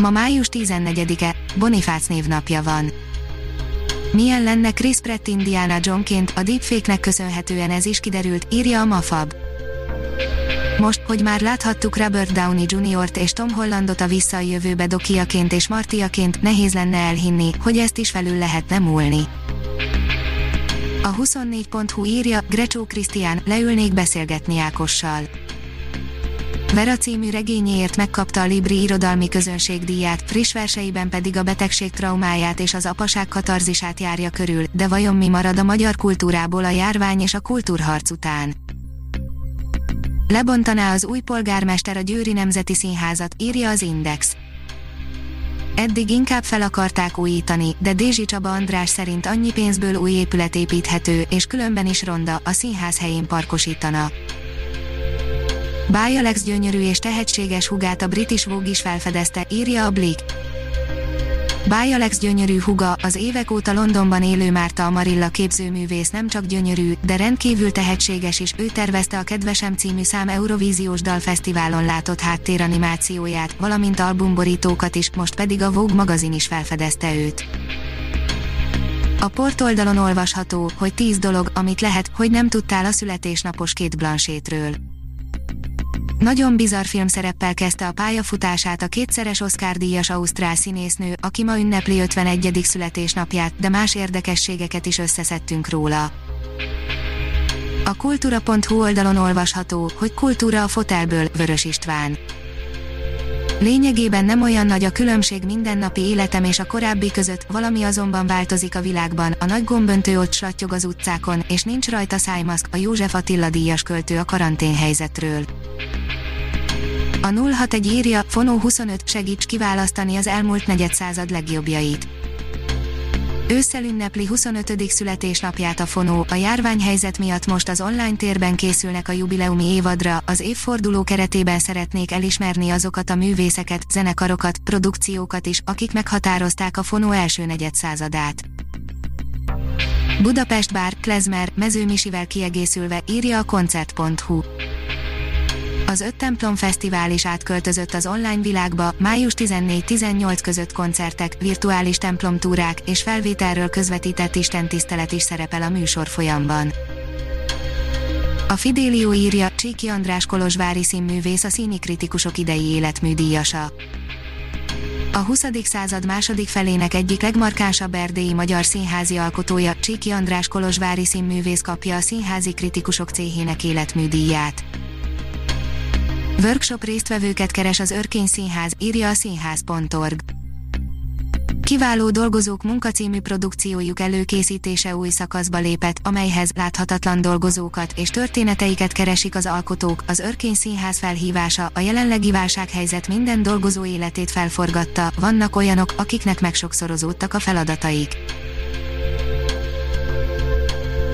Ma május 14-e, Bonifác névnapja van. Milyen lenne Chris Pratt Indiana Johnként, a deepfake-nek köszönhetően ez is kiderült, írja a Mafab. Most, hogy már láthattuk Robert Downey Jr.-t és Tom Hollandot a Vissza a jövőbe dokiaként és Martiaként, nehéz lenne elhinni, hogy ezt is felül lehetne múlni. A 24.hu írja, Grecsó Krisztián, leülnék beszélgetni Ákossal. Vera című regényéért megkapta a Libri irodalmi közönség díját, friss verseiben pedig a betegség traumáját és az apaság katarzisát járja körül, de vajon mi marad a magyar kultúrából a járvány és a kultúrharc után? Lebontaná az új polgármester a Győri Nemzeti Színházat, írja az Index. Eddig inkább fel akarták újítani, de Dézsi Csaba András szerint annyi pénzből új épület építhető, és különben is ronda, a színház helyén parkosítana. Báj Alex gyönyörű és tehetséges hugát a British Vogue is felfedezte, írja a Blick. Báj Alex gyönyörű huga, az évek óta Londonban élő Márta Amarilla képzőművész nem csak gyönyörű, de rendkívül tehetséges is, ő tervezte a Kedvesem című szám Eurovíziós Dalfesztiválon látott háttéranimációját, valamint albumborítókat is, most pedig a Vogue magazin is felfedezte őt. A portoldalon olvasható, hogy 10 dolog, amit lehet, hogy nem tudtál a születésnapos két Blanchétről. Nagyon bizarr filmszereppel kezdte a pályafutását a kétszeres Oscar-díjas ausztrál színésznő, aki ma ünnepli 51. születésnapját, de más érdekességeket is összeszedtünk róla. A kultúra.hu oldalon olvasható, hogy kultúra a fotelből, Vörös István. Lényegében nem olyan nagy a különbség mindennapi életem és a korábbi között, valami azonban változik a világban, a nagy gomböntő ott slattyog az utcákon, és nincs rajta szájmaszk, a József Attila díjas költő a karanténhelyzetről. A 061 írja, Fonó 25 segíts kiválasztani az elmúlt negyedszázad legjobbjait. Ősszel ünnepli 25. születésnapját a Fonó, a járványhelyzet miatt most az online térben készülnek a jubileumi évadra, az évforduló keretében szeretnék elismerni azokat a művészeket, zenekarokat, produkciókat is, akik meghatározták a Fonó első negyedszázadát. Budapest Bár, Klezmer, Mezőmisivel kiegészülve, írja a koncert.hu. Az öt templom fesztivál is átköltözött az online világba, május 14-18 között koncertek, virtuális templomtúrák és felvételről közvetített istentisztelet is szerepel a műsor folyamban. A Fidélió írja, Csíki András Kolozsvári színművész a színi kritikusok idei életműdíjasa. A 20. század második felének egyik legmarkánsabb erdélyi magyar színházi alkotója, Csíki András Kolozsvári színművész kapja a színházi kritikusok céhének életműdíját. Workshop résztvevőket keres az Örkény Színház, írja a színház.org. Kiváló dolgozók munkacímű produkciójuk előkészítése új szakaszba lépett, amelyhez láthatatlan dolgozókat és történeteiket keresik az alkotók. Az Örkény Színház felhívása a jelenlegi válsághelyzet minden dolgozó életét felforgatta, vannak olyanok, akiknek megsokszorozódtak a feladataik.